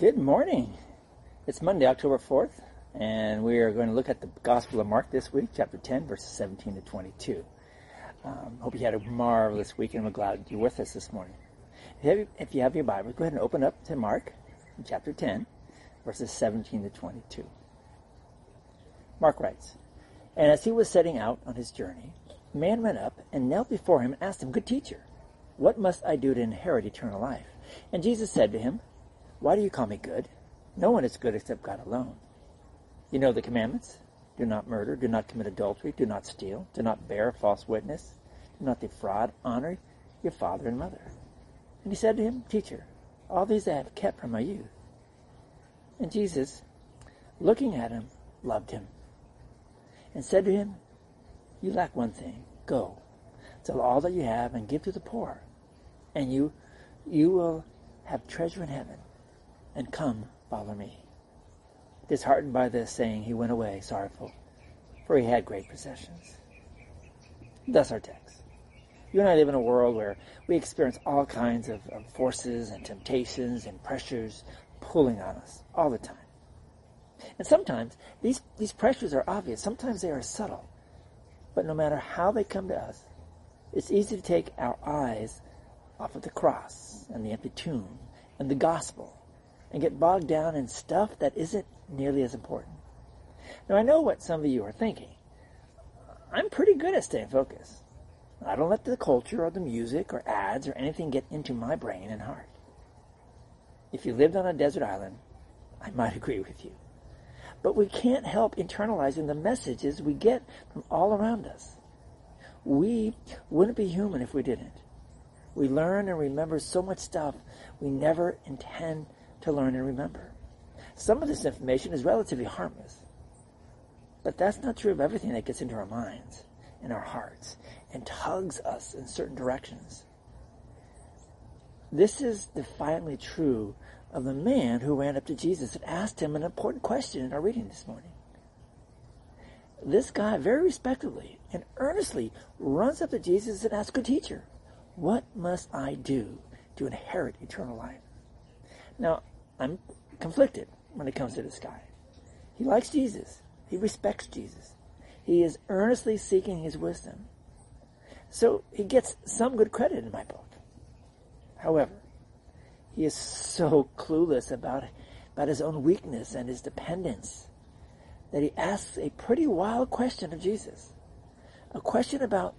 Good morning. It's Monday, October 4th, and we are going to look at the Gospel of Mark this week, chapter 10, verses 17 to 22. Um, hope you had a marvelous week, and we're glad you're with us this morning. If you, have, if you have your Bible, go ahead and open up to Mark, chapter 10, verses 17 to 22. Mark writes, And as he was setting out on his journey, a man went up and knelt before him and asked him, Good teacher, what must I do to inherit eternal life? And Jesus said to him, Why do you call me good? No one is good except God alone. You know the commandments. Do not murder, do not commit adultery, do not steal, do not bear false witness, do not defraud, honor your father and mother. And he said to him, Teacher, all these I have kept from my youth. And Jesus, looking at him, loved him, and said to him, You lack one thing. Go, sell all that you have and give to the poor, and you you will have treasure in heaven, and come follow me. Disheartened by this saying, he went away sorrowful, for he had great possessions. Thus our text. You and I live in a world where we experience all kinds of, of forces and temptations and pressures pulling on us all the time. And sometimes these, these pressures are obvious. Sometimes they are subtle. But no matter how they come to us, it's easy to take our eyes off of the cross and the empty tomb and the gospel and get bogged down in stuff that isn't nearly as important. Now, I know what some of you are thinking. I'm pretty good at staying focused. I don't let the culture or the music or ads or anything get into my brain and heart. If you lived on a desert island, I might agree with you. But we can't help internalizing the messages we get from all around us. We wouldn't be human if we didn't. We learn and remember so much stuff we never intend to learn and remember. Some of this information is relatively harmless. But that's not true of everything that gets into our minds and our hearts and tugs us in certain directions. This is defiantly true of the man who ran up to Jesus and asked him an important question in our reading this morning. This guy, very respectfully and earnestly, runs up to Jesus and asks, Good teacher, what must I do to inherit eternal life? Now, I'm conflicted when it comes to this guy. He likes Jesus. He respects Jesus. He is earnestly seeking his wisdom. So he gets some good credit in my book. However, he is so clueless about, about his own weakness and his dependence that he asks a pretty wild question of Jesus. A question about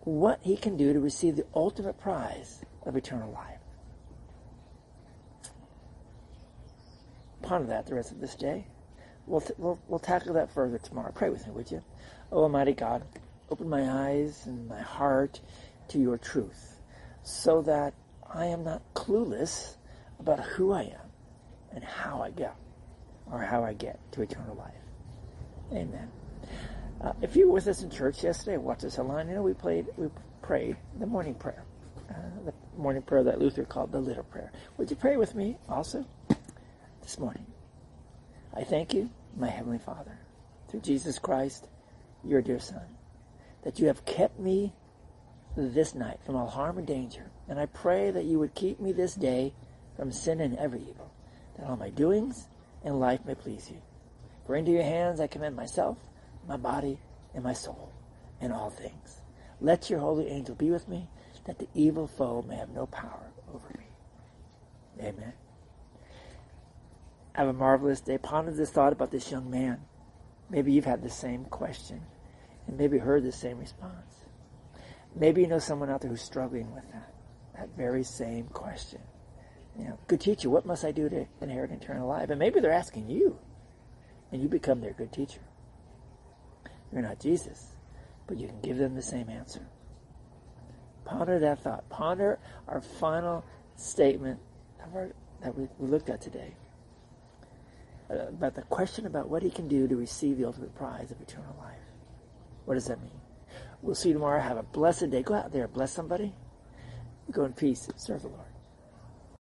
what he can do to receive the ultimate prize of eternal life. Ponder that the rest of this day. We'll, t- we'll, we'll tackle that further tomorrow. Pray with me, would you? Oh, Almighty God, open my eyes and my heart to your truth so that I am not clueless about who I am and how I get or how I get to eternal life. Amen. Uh, if you were with us in church yesterday, watch us online, you know we played, we prayed the morning prayer, uh, the morning prayer that Luther called the little prayer. Would you pray with me also this morning? I thank you, my heavenly Father, through Jesus Christ, your dear Son, that you have kept me this night from all harm and danger, and I pray that you would keep me this day from sin and every evil, that all my doings and life may please you. For into your hands I commend myself my body, and my soul, and all things. Let your holy angel be with me, that the evil foe may have no power over me. Amen. Have a marvelous day. Ponder this thought about this young man. Maybe you've had the same question, and maybe heard the same response. Maybe you know someone out there who's struggling with that, that very same question. You know, good teacher, what must I do to inherit eternal life? And maybe they're asking you, and you become their good teacher. You're not Jesus, but you can give them the same answer. Ponder that thought. Ponder our final statement our, that we, looked at today Uh, about the question about what he can do to receive the ultimate prize of eternal life. What does that mean? We'll see you tomorrow. Have a blessed day. Go out there, bless somebody. Go in peace. Serve the Lord.